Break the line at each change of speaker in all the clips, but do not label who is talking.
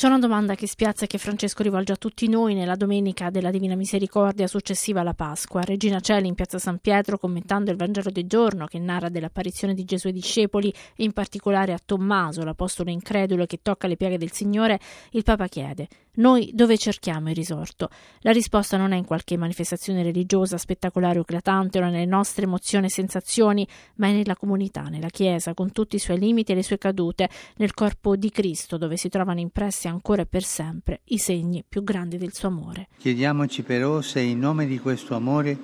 C'è una domanda che spiazza e che Francesco rivolge a tutti noi nella domenica della Divina Misericordia successiva alla Pasqua. Regina Celi in piazza San Pietro, commentando il Vangelo del giorno che narra dell'apparizione di Gesù ai discepoli, in particolare a Tommaso, l'apostolo incredulo che tocca le piaghe del Signore, il Papa chiede: Noi dove cerchiamo il risorto? La risposta non è in qualche manifestazione religiosa, spettacolare o eclatante, o nelle nostre emozioni e sensazioni, ma è nella comunità, nella Chiesa, con tutti i suoi limiti e le sue cadute, nel corpo di Cristo, dove si trovano impressi ancora per sempre i segni più grandi del suo amore.
Chiediamoci però se in nome di questo amore,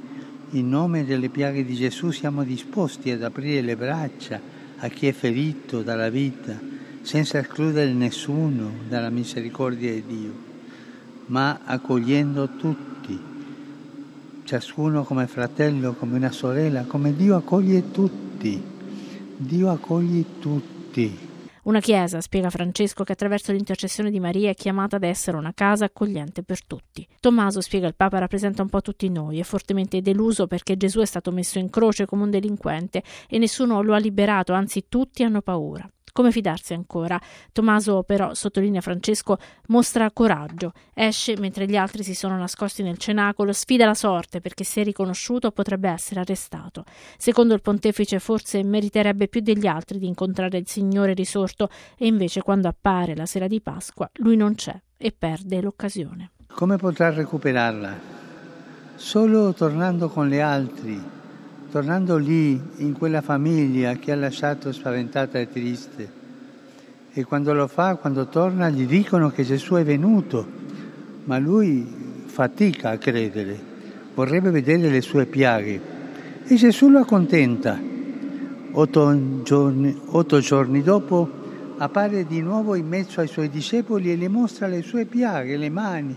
in nome delle piaghe di Gesù, siamo disposti ad aprire le braccia a chi è ferito dalla vita, senza escludere nessuno dalla misericordia di Dio, ma accogliendo tutti, ciascuno come fratello, come una sorella, come Dio accoglie tutti. Dio accoglie tutti.
Una chiesa, spiega Francesco, che attraverso l'intercessione di Maria è chiamata ad essere una casa accogliente per tutti. Tommaso, spiega il Papa, rappresenta un po' tutti noi, è fortemente deluso perché Gesù è stato messo in croce come un delinquente e nessuno lo ha liberato, anzi tutti hanno paura. Come fidarsi ancora? Tommaso, però, sottolinea Francesco, mostra coraggio, esce mentre gli altri si sono nascosti nel cenacolo, sfida la sorte perché se riconosciuto potrebbe essere arrestato. Secondo il pontefice forse meriterebbe più degli altri di incontrare il Signore risorto e invece quando appare la sera di Pasqua lui non c'è e perde l'occasione.
Come potrà recuperarla? Solo tornando con gli altri, tornando lì, in quella famiglia che ha lasciato spaventata e triste. E quando lo fa, quando torna, gli dicono che Gesù è venuto, ma lui fatica a credere, vorrebbe vedere le sue piaghe. E Gesù lo accontenta. Otto giorni, otto giorni dopo appare di nuovo in mezzo ai suoi discepoli e le mostra le sue piaghe, le mani,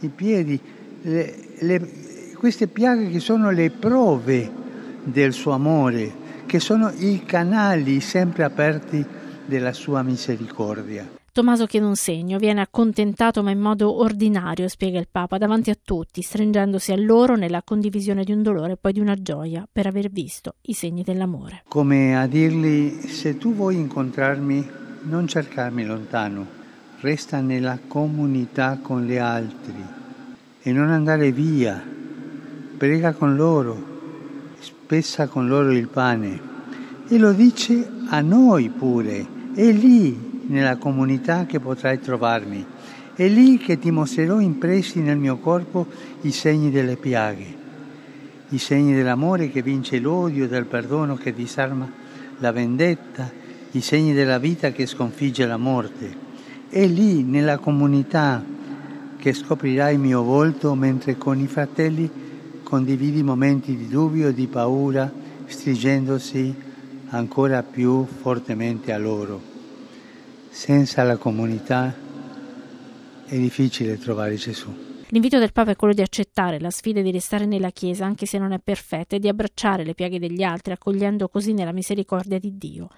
i piedi, le, le, queste piaghe che sono le prove del suo amore, che sono i canali sempre aperti della sua misericordia.
Tommaso chiede un segno, viene accontentato ma in modo ordinario, spiega il Papa, davanti a tutti, stringendosi a loro nella condivisione di un dolore e poi di una gioia per aver visto i segni dell'amore.
Come a dirgli, se tu vuoi incontrarmi, non cercarmi lontano, resta nella comunità con gli altri e non andare via, prega con loro, spessa con loro il pane e lo dice a noi pure. È lì nella comunità che potrai trovarmi. È lì che ti mostrerò impressi nel mio corpo i segni delle piaghe, i segni dell'amore che vince l'odio, del perdono che disarma la vendetta, i segni della vita che sconfigge la morte. È lì nella comunità che scoprirai il mio volto mentre con i fratelli condividi momenti di dubbio e di paura, stringendosi ancora più fortemente a loro. Senza la comunità è difficile trovare Gesù.
L'invito del Papa è quello di accettare la sfida di restare nella Chiesa, anche se non è perfetta, e di abbracciare le piaghe degli altri, accogliendo così nella misericordia di Dio.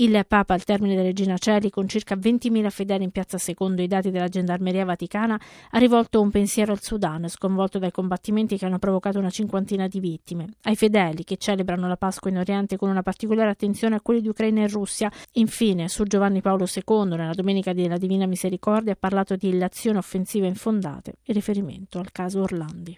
Il Papa, al termine delle Regina Celi, con circa 20.000 fedeli in piazza secondo i dati della Gendarmeria Vaticana, ha rivolto un pensiero al Sudan, sconvolto dai combattimenti che hanno provocato una cinquantina di vittime, ai fedeli che celebrano la Pasqua in Oriente con una particolare attenzione a quelli di Ucraina e Russia. Infine, su Giovanni Paolo II, nella Domenica della Divina Misericordia, ha parlato di illazioni offensive infondate in riferimento al caso Orlandi.